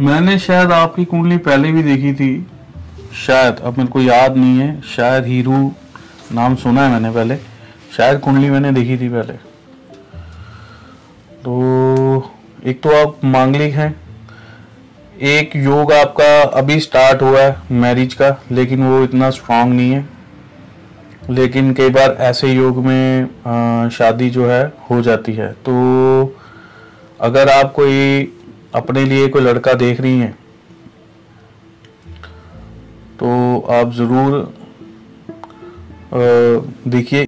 मैंने शायद आपकी कुंडली पहले भी देखी थी। शायद, अब मेरे को याद नहीं है। शायद हीरू नाम सुना है मैंने पहले। शायद कुंडली मैंने देखी थी पहले। तो एक तो आप मांगलिक हैं। एक योग आपका अभी स्टार्ट हुआ है मैरिज का, लेकिन वो इतना स्ट्रांग नहीं है। लेकिन कई बार ऐसे योग में शादी जो है हो जाती है। तो अगर आप कोई अपने लिए कोई लड़का देख रही हैं। तो आप ज़रूर देखिए